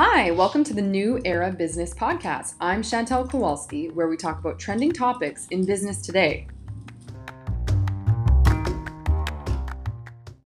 Hi, welcome to the New Era Business Podcast. I'm Chantal Kowalski, where we talk about trending topics in business today.